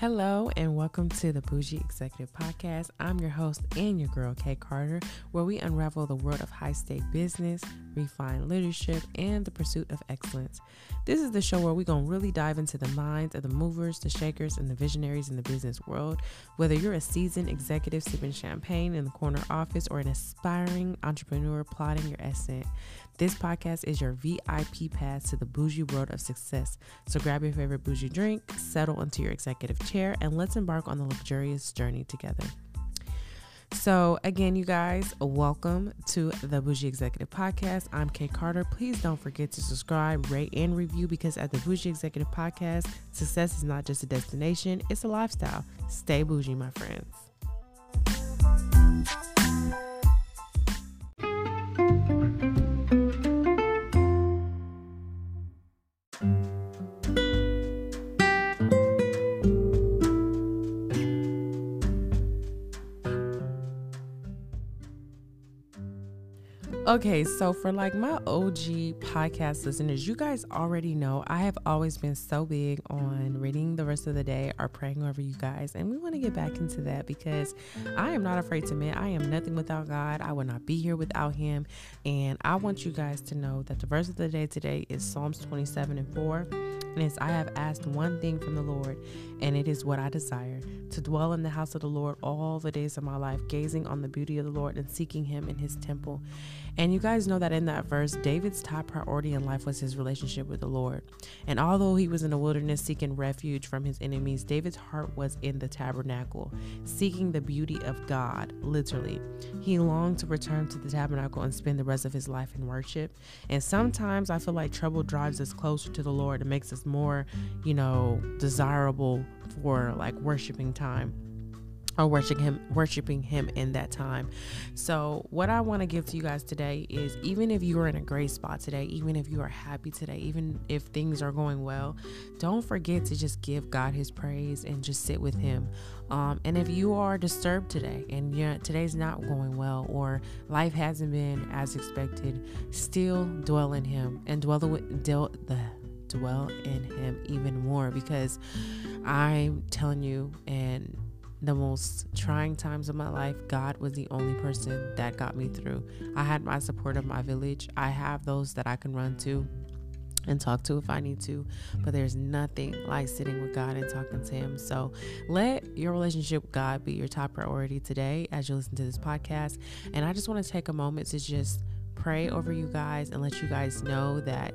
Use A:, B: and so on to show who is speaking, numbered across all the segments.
A: Hello, and welcome to the Bougie Executive Podcast. I'm your host and your girl, Kay Carter, where we unravel the world of high stake business, refined leadership, and the pursuit of excellence. This is the show where we're going to really dive into the minds of the movers, the shakers, and the visionaries in the business world. Whether you're a seasoned executive sipping champagne in the corner office or an aspiring entrepreneur plotting your ascent, this podcast is your VIP pass to the bougie world of success. So grab your favorite bougie drink, settle into your executive chair, and let's embark on the luxurious journey together. So, again, you guys, welcome to the Bougie Executive Podcast. I'm Kay Carter. Please don't forget to subscribe, rate, and review because at the Bougie Executive Podcast, success is not just a destination, it's a lifestyle. Stay bougie, my friends. Okay, so for like my OG podcast listeners, you guys already know I have always been so big on reading the rest of the day or praying over you guys. And we want to get back into that because I am not afraid to admit I am nothing without God. I would not be here without Him. And I want you guys to know that the verse of the day today is Psalms 27 and 4. And it's, I have asked one thing from the Lord, and it is what I desire to dwell in the house of the Lord all the days of my life, gazing on the beauty of the Lord and seeking Him in His temple. And you guys know that in that verse, David's top priority in life was his relationship with the Lord. And although he was in the wilderness seeking refuge from his enemies, David's heart was in the tabernacle, seeking the beauty of God, literally. He longed to return to the tabernacle and spend the rest of his life in worship. And sometimes I feel like trouble drives us closer to the Lord and makes us more, you know, desirable for like worshiping time or worshiping him worshiping him in that time. So what i want to give to you guys today is even if you are in a great spot today even if you are happy today even if things are going well don't forget to just give god his praise and just sit with him. Um, and if you are disturbed today and yeah today's not going well or life hasn't been as expected still dwell in him and dwell, the dwell in him even more because i'm telling you and the most trying times of my life, God was the only person that got me through. I had my support of my village. I have those that I can run to and talk to if I need to, but there's nothing like sitting with God and talking to Him. So let your relationship with God be your top priority today as you listen to this podcast. And I just want to take a moment to just pray over you guys and let you guys know that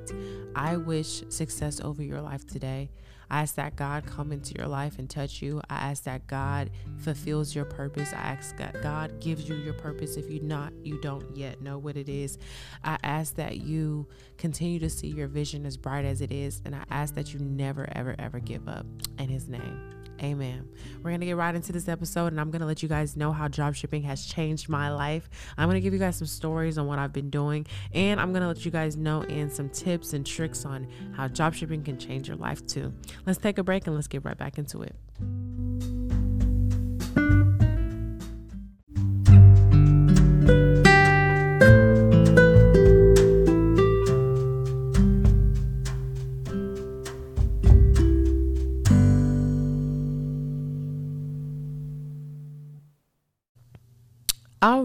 A: I wish success over your life today. I ask that God come into your life and touch you. I ask that God fulfills your purpose. I ask that God gives you your purpose if you not you don't yet know what it is. I ask that you continue to see your vision as bright as it is and I ask that you never ever ever give up in his name. Amen. We're going to get right into this episode and I'm going to let you guys know how drop shipping has changed my life. I'm going to give you guys some stories on what I've been doing and I'm going to let you guys know and some tips and tricks on how drop shipping can change your life too. Let's take a break and let's get right back into it.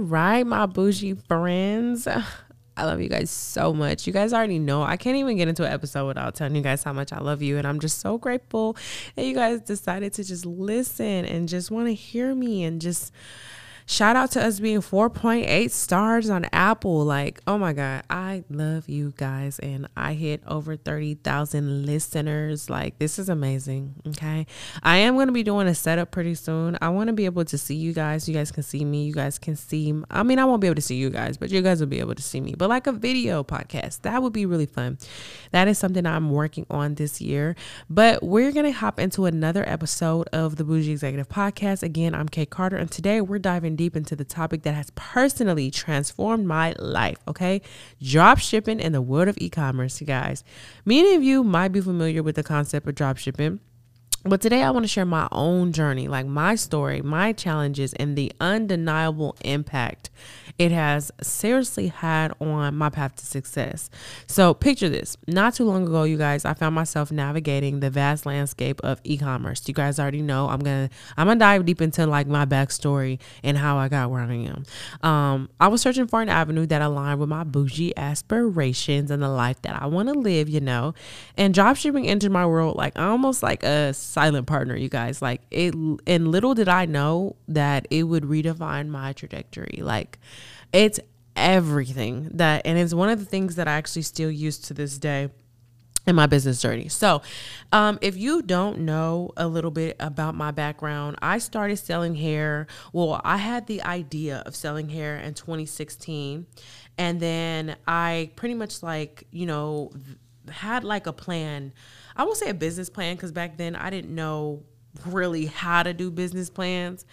A: Right, my bougie friends. I love you guys so much. You guys already know. I can't even get into an episode without telling you guys how much I love you. And I'm just so grateful that you guys decided to just listen and just want to hear me and just Shout out to us being 4.8 stars on Apple. Like, oh my God, I love you guys. And I hit over 30,000 listeners. Like, this is amazing. Okay. I am going to be doing a setup pretty soon. I want to be able to see you guys. You guys can see me. You guys can see, I mean, I won't be able to see you guys, but you guys will be able to see me. But like a video podcast, that would be really fun. That is something I'm working on this year. But we're going to hop into another episode of the Bougie Executive Podcast. Again, I'm Kay Carter, and today we're diving deep into the topic that has personally transformed my life, okay? Drop shipping in the world of e commerce, guys. Many of you might be familiar with the concept of drop shipping But today I want to share my own journey, like my story, my challenges, and the undeniable impact it has seriously had on my path to success. So, picture this. Not too long ago, you guys, I found myself navigating the vast landscape of e-commerce. You guys already know I'm to I'm to dive deep into like my backstory and how I got where I am. Um, I was searching for an avenue that aligned with my bougie aspirations and the life that I want to live, you know. And dropshipping entered my world like almost like a silent partner, you guys. Like it and little did I know that it would redefine my trajectory. Like it's everything that, and it's one of the things that I actually still use to this day in my business journey. So, um, if you don't know a little bit about my background, I started selling hair. Well, I had the idea of selling hair in 2016, and then I pretty much like you know had like a plan. I won't say a business plan because back then I didn't know really how to do business plans.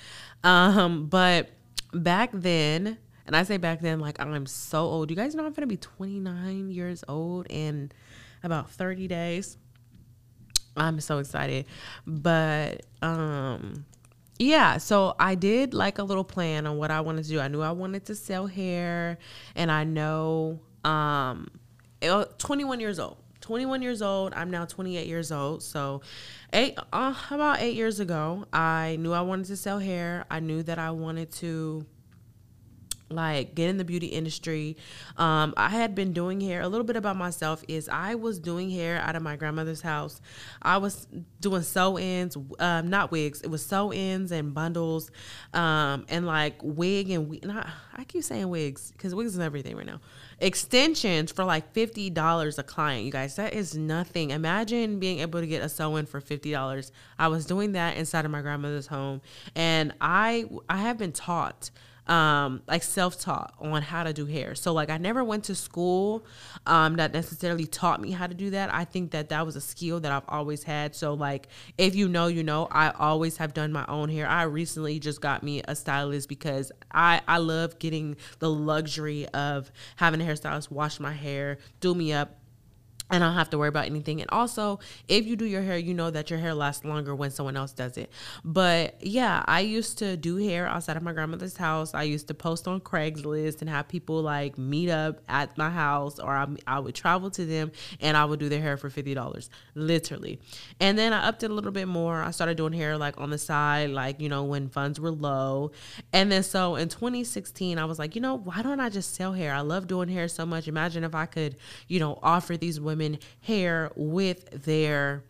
A: Um, but back then and I say back then, like I'm so old. You guys know I'm gonna be 29 years old in about 30 days. I'm so excited. But um yeah, so I did like a little plan on what I wanted to do. I knew I wanted to sell hair and I know um 21 years old. 21 years old. I'm now 28 years old. So, eight uh, about 8 years ago, I knew I wanted to sell hair. I knew that I wanted to like get in the beauty industry. Um, I had been doing hair. A little bit about myself is I was doing hair out of my grandmother's house. I was doing sew ins, um, not wigs. It was sew ins and bundles, um, and like wig and Not, I keep saying wigs because wigs is everything right now. Extensions for like fifty dollars a client. You guys, that is nothing. Imagine being able to get a sew in for fifty dollars. I was doing that inside of my grandmother's home, and I I have been taught um, like self taught on how to do hair. So like I never went to school um, that necessarily taught me how to do that. I think that that was a skill that I've always had. So like if you know, you know, I always have done my own hair. I recently just got me a stylist because I I love getting the luxury of having a hairstylist wash my hair, do me up and I don't have to worry about anything. And also, if you do your hair, you know that your hair lasts longer when someone else does it. But yeah, I used to do hair outside of my grandmother's house. I used to post on Craigslist and have people like meet up at my house, or I, I would travel to them and I would do their hair for $50, literally. And then I upped it a little bit more. I started doing hair like on the side, like, you know, when funds were low. And then so in 2016, I was like, you know, why don't I just sell hair? I love doing hair so much. Imagine if I could, you know, offer these women women hair with their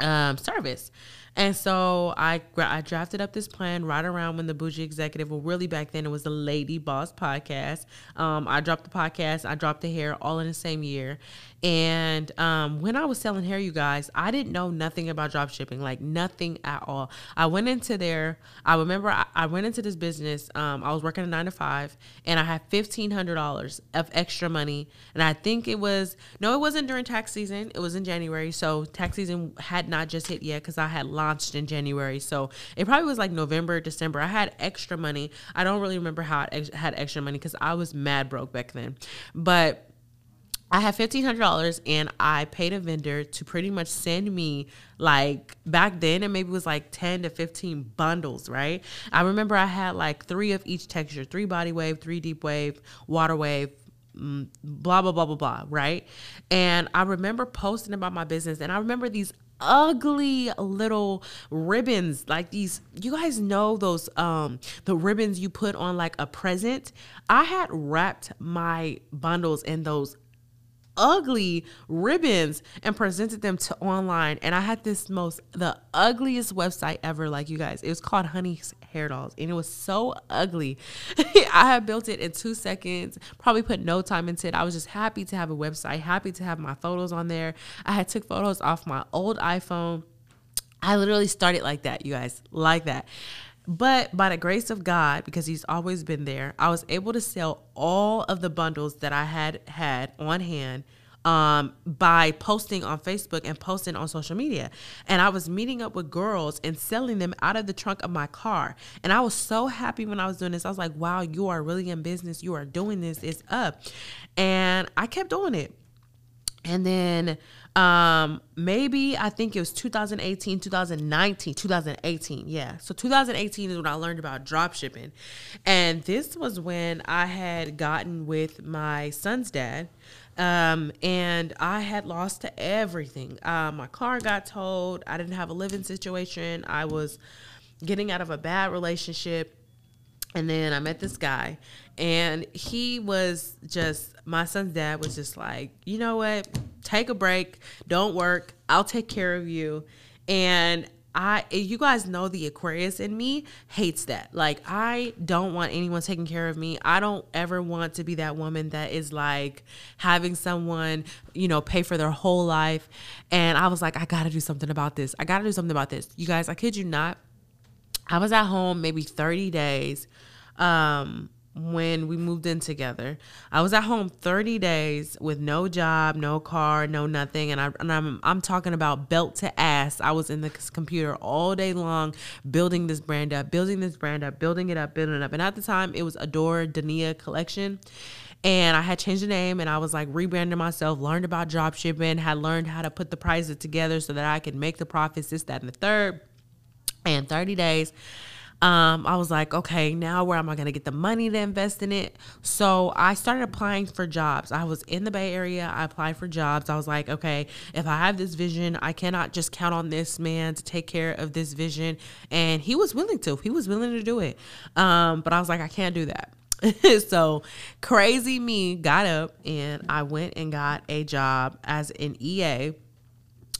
A: um, service. And so I I drafted up this plan right around when the Bougie Executive, well, really back then it was the Lady Boss podcast. Um, I dropped the podcast, I dropped the hair all in the same year. And um, when I was selling hair, you guys, I didn't know nothing about drop shipping, like nothing at all. I went into there. I remember I, I went into this business. Um, I was working a nine to five, and I had fifteen hundred dollars of extra money. And I think it was no, it wasn't during tax season. It was in January, so tax season had not just hit yet because I had launched in January. So it probably was like November, December. I had extra money. I don't really remember how I had extra money because I was mad broke back then, but I had fifteen hundred dollars and I paid a vendor to pretty much send me like back then and maybe it was like ten to fifteen bundles, right? I remember I had like three of each texture, three body wave, three deep wave, water wave, mm, blah blah blah blah blah, right? And I remember posting about my business and I remember these ugly little ribbons like these you guys know those um the ribbons you put on like a present i had wrapped my bundles in those ugly ribbons and presented them to online. And i had this most the ugliest website ever like you guys. It was called honey's hair dolls and it was so ugly. I had built it in two seconds probably put no time into it. I was just happy to have a website happy to have my photos on there. I had took photos off my old iphone. I literally started like that you guys like that but by the grace of God, because He's always been there, I was able to sell all of the bundles that I had had on hand um, by posting on Facebook and posting on social media. And I was meeting up with girls and selling them out of the trunk of my car. And I was so happy when I was doing this. I was like, wow, you are really in business. You are doing this. It's up. And I kept doing it. and then um maybe i think it was 2018 2019 2018 yeah. So 2018 is when i learned about drop shipping. And this was when i had gotten with my son's dad um and i had lost everything. Uh, my car got towed. I didn't have a living situation. I was getting out of a bad relationship and then I met this guy, and he was just my son's dad was just like, you know what, take a break, don't work, I'll take care of you. And I, you guys know the Aquarius in me hates that. Like, I don't want anyone taking care of me. I don't ever want to be that woman that is like having someone, you know, pay for their whole life. And I was like, I gotta do something about this. I gotta do something about this. You guys, I kid you not I was at home maybe 30 days um, when we moved in together. I was at home 30 days with no job, no car, no nothing, and I and I'm I'm talking about belt to ass. I was in the computer all day long building this brand up, building this brand up, building it up, building it up. And at the time, it was Adore Dania collection. And I had changed the name and I was like rebranding myself, learned about drop shipping, had learned how to put the prices together so that I could make the profits, this, that, and the third and 30 days um, I was like, okay, now where am I going to get the money to invest in it? So I started applying for jobs. I was in the Bay Area. I applied for jobs. I was like, okay, if I have this vision, I cannot just count on this man to take care of this vision. And he was willing to. He was willing to do it. Um, but I was like, I can't do that. so crazy me got up and I went and got a job as an EA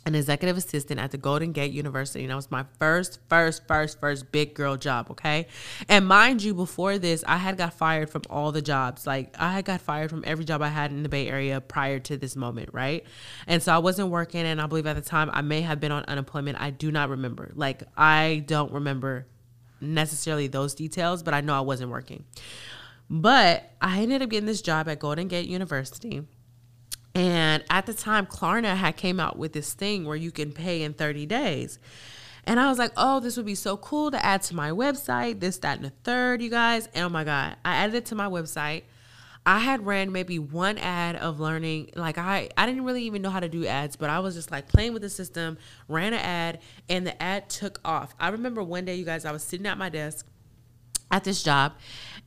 A: an executive assistant at the Golden Gate University. And that was my first, first, first, first big girl job. Okay. And mind you, before this, I had got fired from all the jobs. Like I had got fired from every job I had in the Bay Area prior to this moment. Right. And so I wasn't working. And I believe at the time I may have been on unemployment. I do not remember. Like I don't remember necessarily those details, but I know I wasn't working. But I ended up getting this job at Golden Gate University and at the time, Klarna had came out with this thing where you can pay in 30 days. And I was like, oh, this would be so cool to add to my website, this, that, and the third, you guys. And oh my God, I added it to my website. I had ran maybe one ad of learning. Like I, I didn't really even know how to do ads, but I was just like playing with the system, ran an ad, and the ad took off. I remember one day, you guys, I was sitting at my desk at this job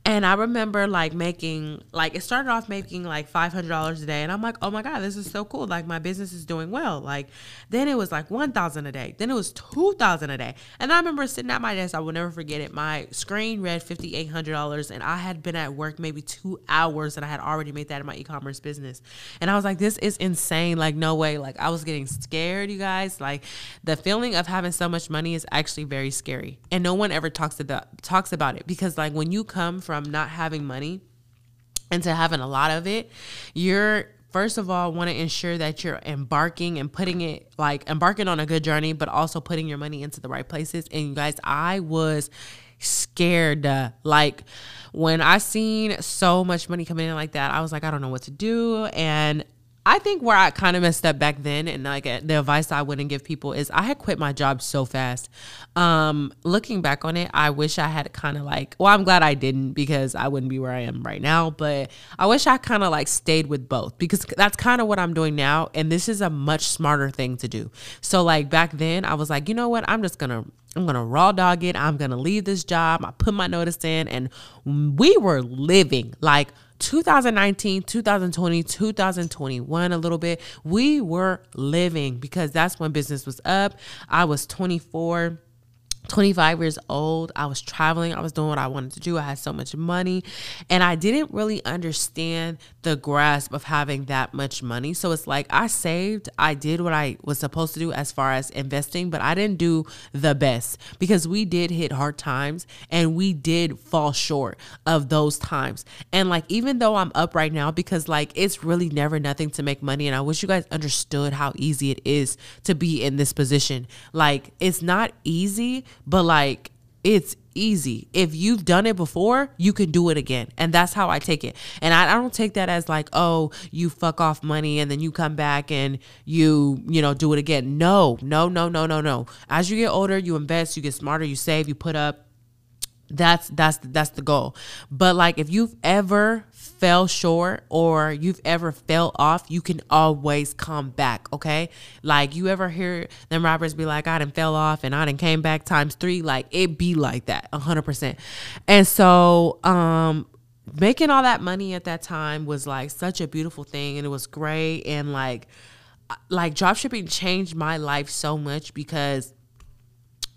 A: and I remember like making like it started off making like five hundred dollars a day, and I'm like, oh my god, this is so cool! Like my business is doing well. Like then it was like one thousand a day, then it was two thousand a day, and I remember sitting at my desk. I will never forget it. My screen read fifty eight hundred dollars, and I had been at work maybe two hours, and I had already made that in my e commerce business, and I was like, this is insane. Like no way. Like I was getting scared, you guys. Like the feeling of having so much money is actually very scary, and no one ever talks about talks about it because like when you come from not having money into having a lot of it, you're first of all want to ensure that you're embarking and putting it like embarking on a good journey, but also putting your money into the right places. And you guys, I was scared. Like when I seen so much money coming in like that, I was like, I don't know what to do. And I think where I kind of messed up back then, and like the advice I wouldn't give people is I had quit my job so fast. Um, looking back on it, I wish I had kind of like, well, I'm glad I didn't because I wouldn't be where I am right now. But I wish I kind of like stayed with both because that's kind of what I'm doing now, and this is a much smarter thing to do. So like back then, I was like, you know what, I'm just gonna I'm gonna raw dog it. I'm gonna leave this job. I put my notice in, and we were living like 2019, 2020, 2021, a little bit, we were living because that's when business was up. I was 24 25 years old. I was traveling. I was doing what I wanted to do. I had so much money. And I didn't really understand the grasp of having that much money. So it's like I saved, I did what I was supposed to do as far as investing, but I didn't do the best because we did hit hard times and we did fall short of those times. And like, even though I'm up right now, because like it's really never nothing to make money. And I wish you guys understood how easy it is to be in this position. Like, it's not easy but like it's easy. If you've done it before, you can do it again. And that's how I take it. And I, I, don't take that as like, oh, you fuck off money and then you come back and you, you know, do it again. No, no, no, no, no, no. As you get older, you invest, you get smarter, you save, you put up that's that's that's the goal but like if you've ever fell short or you've ever fell off you can always come back okay? Like you ever hear them rappers be like i didn't fell off and i didn't came back times three like it be like that 100% and so um making all that money at that time was like such a beautiful thing and it was great and like like drop shipping changed my life so much because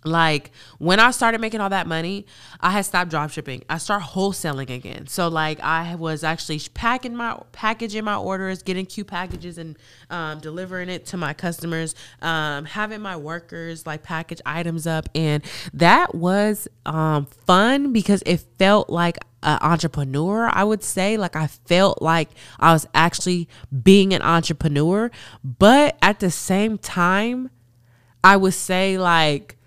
A: like when I started making all that money, I had stopped drop shipping. I start wholesaling again. So like I was actually packing my packaging my orders, getting cute packages and um, delivering it to my customers, um, having my workers like package items up, and that was um, fun because it felt like an entrepreneur. I would say like I felt like I was actually being an entrepreneur, but at the same time, I would say like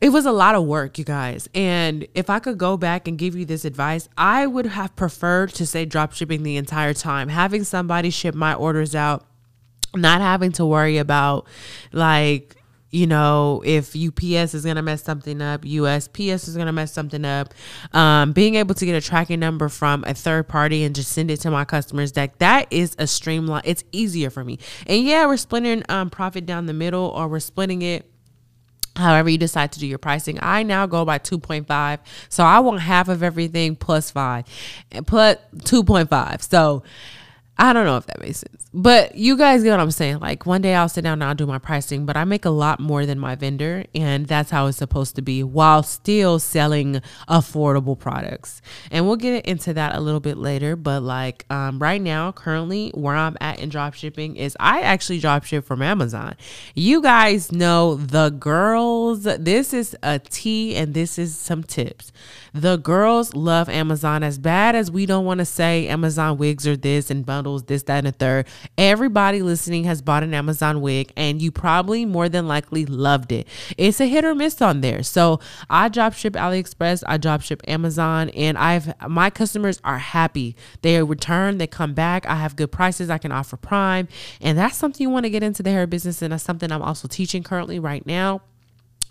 A: it was a lot of work, you guys. And if I could go back and give you this advice, I would have preferred to say drop shipping the entire time, having somebody ship my orders out, not having to worry about like, you know, if UPS is going to mess something up, USPS is going to mess something up, um, being able to get a tracking number from a third party and just send it to my customers deck, that is a streamline. It's easier for me. And yeah, we're splitting um, profit down the middle or we're splitting it however you decide to do your pricing. I now go by 2.5 so i want half of everything plus 5 and put 2.5 so I don't know if that makes sense. But you guys get what I'm saying. Like one day I'll sit down and I'll do my pricing, but I make a lot more than my vendor. And that's how it's supposed to be while still selling affordable products. And we'll get into that a little bit later. But like um, right now, currently where I'm at in drop shipping is I actually drop ship from Amazon. You guys know the girls. This is a tea and this is some tips. The girls love Amazon as bad as we don't want to say Amazon wigs are this and bundles, this, that, and a third. Everybody listening has bought an Amazon wig and you probably more than likely loved it. It's a hit or miss on there. So I drop ship AliExpress, I drop ship Amazon, and I've my customers are happy. They return, they come back. I have good prices. I can offer Prime. And that's something you want to get into the hair business. And that's something I'm also teaching currently right now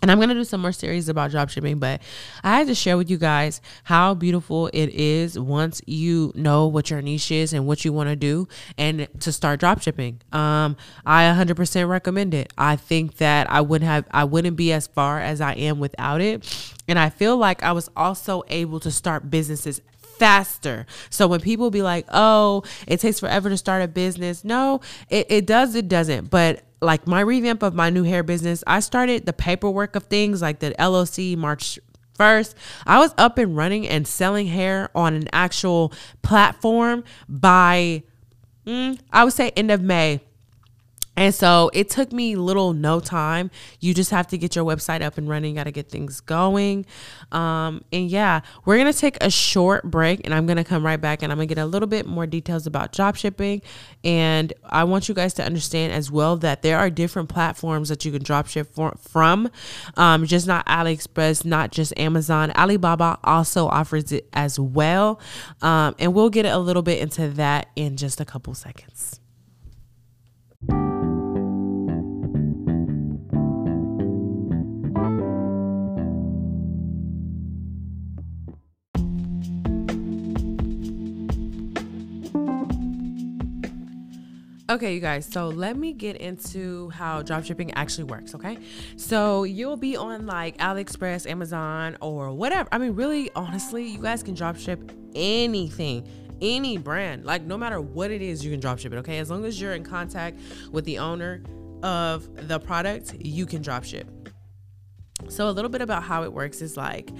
A: and I'm going to do some more series about drop shipping, but I had to share with you guys how beautiful it is once you know what your niche is and what you want to do and to start drop shipping. Um, I 100% recommend it. I think that I wouldn't have, I wouldn't be as far as I am without it. And I feel like I was also able to start businesses faster. So when people be like, oh, it takes forever to start a business, no, it, it does, it doesn't. But like my revamp of my new hair business, I started the paperwork of things like the LLC March 1st. I was up and running and selling hair on an actual platform by, mm, I would say, end of May and so it took me little no time. You just have to get your website up and running. You Got to get things going. Um, and yeah, we're going to take a short break and I'm going to come right back and I'm going to get a little bit more details about drop shipping. And I want you guys to understand as well that there are different platforms that you can drop ship for, from, um, just not AliExpress, not just Amazon. Alibaba also offers it as well. Um, and we'll get a little bit into that in just a couple seconds. Okay, you guys, so let me get into how dropshipping actually works, okay? So you'll be on like AliExpress, Amazon, or whatever. I mean, really, honestly, you guys can dropship anything, any brand. Like, no matter what it is, you can dropship it, okay? As long as you're in contact with the owner of the product, you can dropship. So, a little bit about how it works is like,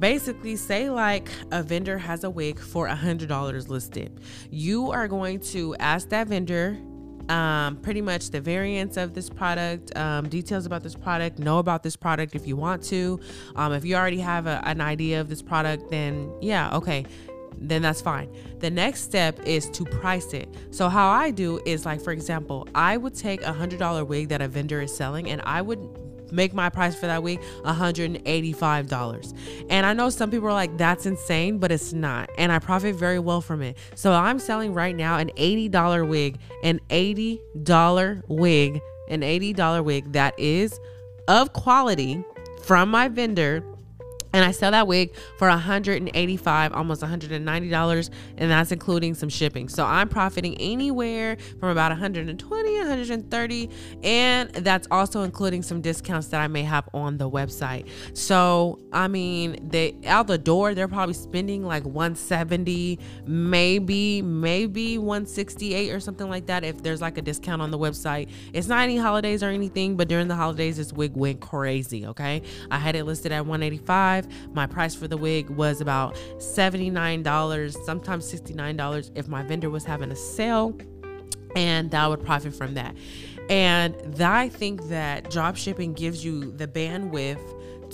A: basically say like a vendor has a wig for a hundred dollars listed you are going to ask that vendor um, pretty much the variants of this product, um, details about this product, know about this product if you want to. Um, if you already have a, an idea of this product, then yeah, okay, then that's fine. The next step is to price it. So how I do is like, for example, I would take a hundred dollar wig that a vendor is selling, and I would make my price for that week $185. And I know some people are like, that's insane, but it's not. And I profit very well from it. So I'm selling right now an $80 wig, an $80 wig, an $80 wig that is of quality from my vendor and I sell that wig for 185 almost $190 and that's including some shipping. So I'm profiting anywhere from about 120, 130 and that's also including some discounts that I may have on the website. So, I mean, they out the door they're probably spending like 170, maybe maybe 168 or something like that if there's like a discount on the website. It's not any holidays or anything, but during the holidays this wig went crazy, okay? I had it listed at 185 my price for the wig was about $79, sometimes $69 if my vendor was having a sale and I would profit from that. And I think that drop shipping gives you the bandwidth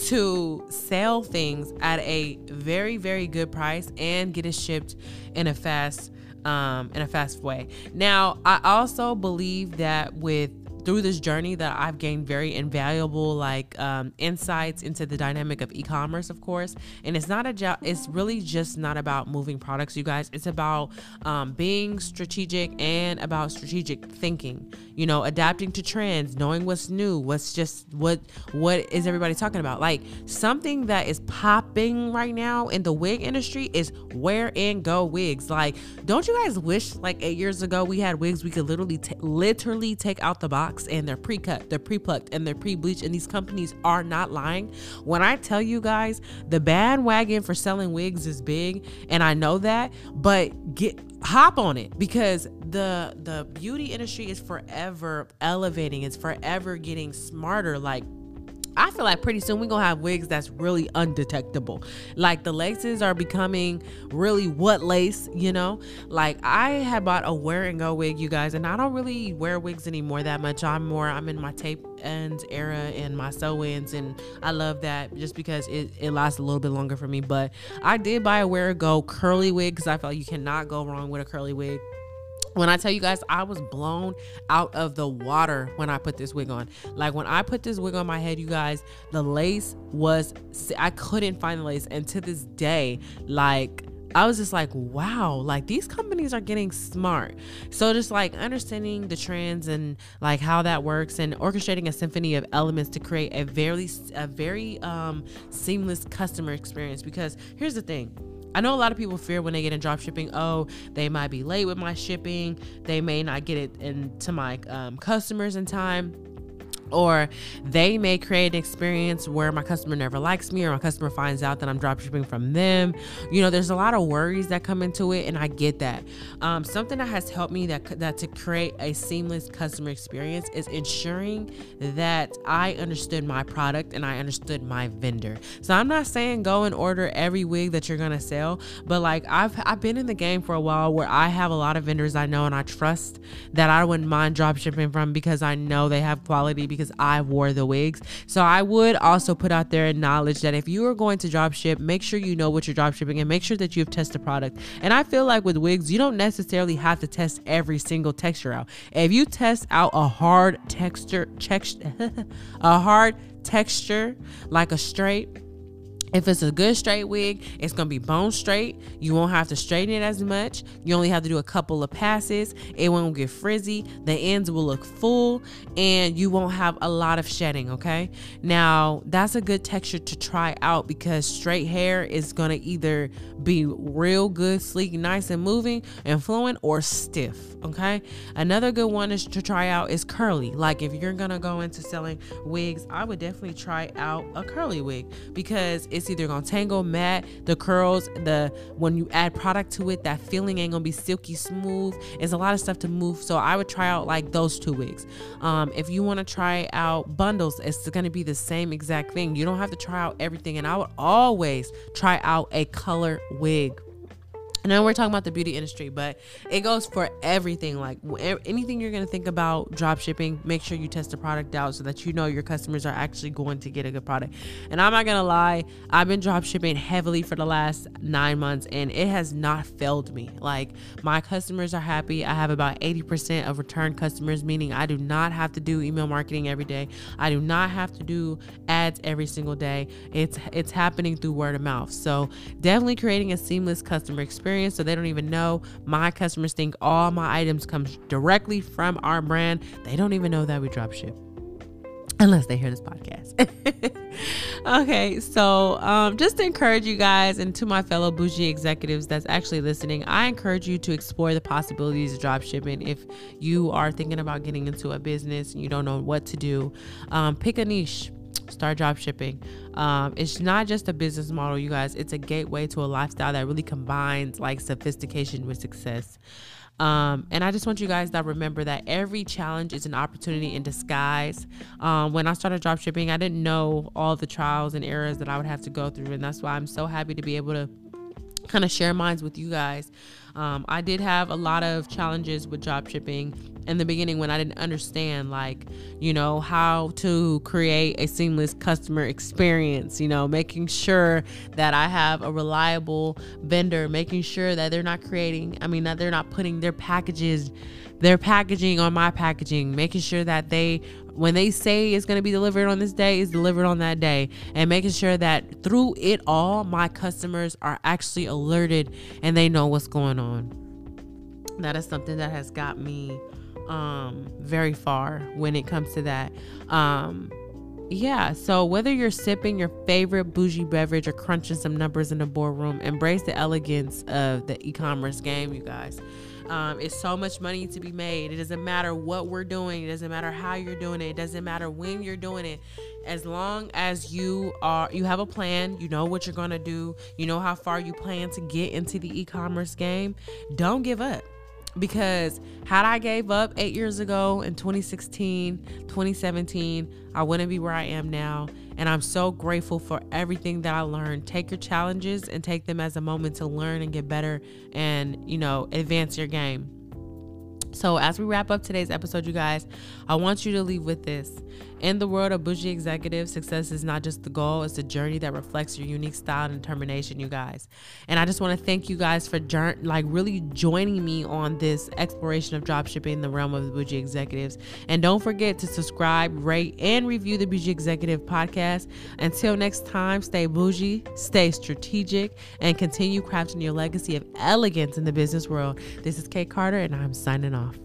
A: to sell things at a very very good price and get it shipped in a fast um, in a fast way. Now, I also believe that with through this journey that I've gained very invaluable like um, insights into the dynamic of e-commerce, of course. And it's not a job. It's really just not about moving products, you guys. It's about um, being strategic and about strategic thinking. You know, adapting to trends, knowing what's new, what's just what what is everybody talking about. Like something that is popping right now in the wig industry is wear and go wigs. Like, don't you guys wish like eight years ago we had wigs we could literally t- literally take out the box and they're pre-cut, they're pre-plucked, and they're pre-bleached, and these companies are not lying. When I tell you guys the bandwagon for selling wigs is big, and I know that, but get hop on it because the the beauty industry is forever elevating, it's forever getting smarter. Like I feel like pretty soon we're gonna have wigs that's really undetectable. Like the laces are becoming really what lace, you know? Like I had bought a wear and go wig, you guys, and I don't really wear wigs anymore that much. I'm more I'm in my tape ends era and my sew ins and I love that just because it, it lasts a little bit longer for me. But I did buy a wear and go curly wig because I felt like you cannot go wrong with a curly wig when I tell you guys, I was blown out of the water when I put this wig on. Like when I put this wig on my head, you guys, the lace was, I couldn't find the lace. And to this day, like, I was just like, wow, like these companies are getting smart. So just like understanding the trends and like how that works and orchestrating a symphony of elements to create a very a very um seamless customer experience because here's the thing I know a lot of people fear when they get in drop shipping, oh, they might be late with my shipping. They may not get it into my um, customers in time or they may create an experience where my customer never likes me or my customer finds out that I'm dropshipping from them. You know, there's a lot of worries that come into it, and I get that. Um, something that has helped me that that to create a seamless customer experience is ensuring that I understood my product and I understood my vendor. So I'm not saying go and order every wig that you're gonna sell, but like I've I've been in the game for a while where I have a lot of vendors I know and I trust that I wouldn't mind drop shipping from because I know they have quality because I wore the wigs. So I would also put out there knowledge that if you are going to drop ship, make sure you know what you're drop shipping and make sure that you've tested the product. And I feel like with wigs, you don't necessarily have to test every single texture out. If you test out a hard texture, a hard texture like a straight if it's a good straight wig, it's gonna be bone straight. You won't have to straighten it as much. You only have to do a couple of passes. It won't get frizzy. The ends will look full and you won't have a lot of shedding, okay? Now, that's a good texture to try out because straight hair is gonna either be real good, sleek, nice and moving and flowing or stiff, okay? Another good one is to try out is curly. Like if you're gonna go into selling wigs, I would definitely try out a curly wig because it's either gonna tangle, mat, the curls, the when you add product to it, that feeling ain't gonna be silky smooth. It's a lot of stuff to move. So I would try out like those two wigs. Um, if you want to try out bundles, it's gonna be the same exact thing. You don't have to try out everything, and I would always try out a color wig I know we're talking about the beauty industry, but it goes for everything. Like anything you're to think about drop shipping, make sure you test the product out so that you know your customers are actually going to get a good product. And I'm not to lie, I've been drop shipping heavily for the last nine months and it has not failed me. Like my customers are happy. I have about 80% of return customers, meaning I do not have to do email marketing every day. I do not have to do ads every single day. It's it's happening through word of mouth. So definitely creating a seamless customer experience experience so they don't even know. My customers think all my items come directly from our brand. They don't even know that we drop ship. unless they hear this podcast. okay, so um, just to encourage you guys and to my fellow bougie executives that's actually listening, I encourage you to explore the possibilities of drop shipping. If you are thinking about getting into a business and you don't know what to do, um, pick a niche. Start drop shipping. Um, it's not just a business model, you guys. It's a gateway to a lifestyle that really combines like sophistication with success. Um, and I just want you guys to remember that every challenge is an opportunity in disguise. Um, when I started drop shipping, I didn't know all the trials and errors that I would have to go through. And that's why I'm so happy to be able to kind of share minds with you guys. Um, I did have a lot of challenges with drop shipping in the beginning when I didn't understand, like, you know, how to create a seamless customer experience, you know, making sure that I have a reliable vendor, making sure that they're not creating, I mean, that they're not putting their packages, their packaging on my packaging, making sure that they when they say it's going to be delivered on this day is delivered on that day and making sure that through it all my customers are actually alerted and they know what's going on that is something that has got me um, very far when it comes to that. Um, yeah, so whether you're sipping your favorite bougie beverage or crunching some numbers in the boardroom, embrace the elegance of the e commerce game, you guys. Um, it's so much money to be made. It doesn't matter what we're doing, it doesn't matter how you're doing it, it doesn't matter when you're doing it. As long as you are you have a plan, you know what you're gonna do, you know how far you plan to get into the e-commerce game, don't give up because had I gave up eight years ago in 2016, 2017, I wouldn't be where I am now. And I'm so grateful for everything that I learned. Take your challenges and take them as a moment to learn and get better and, you know, advance your game. So, as we wrap up today's episode, you guys, I want you to leave with this. In the world of bougie executives, success is not just the goal, it's a journey that reflects your unique style and determination, you guys. And I just want to thank you guys for like really joining me on this exploration of dropshipping in the realm of the bougie executives. And don't forget to subscribe, rate, and review the Bougie Executive podcast. Until next time, stay bougie, stay strategic, and continue crafting your legacy of elegance in the business world. This is Kay Carter, and I'm signing off.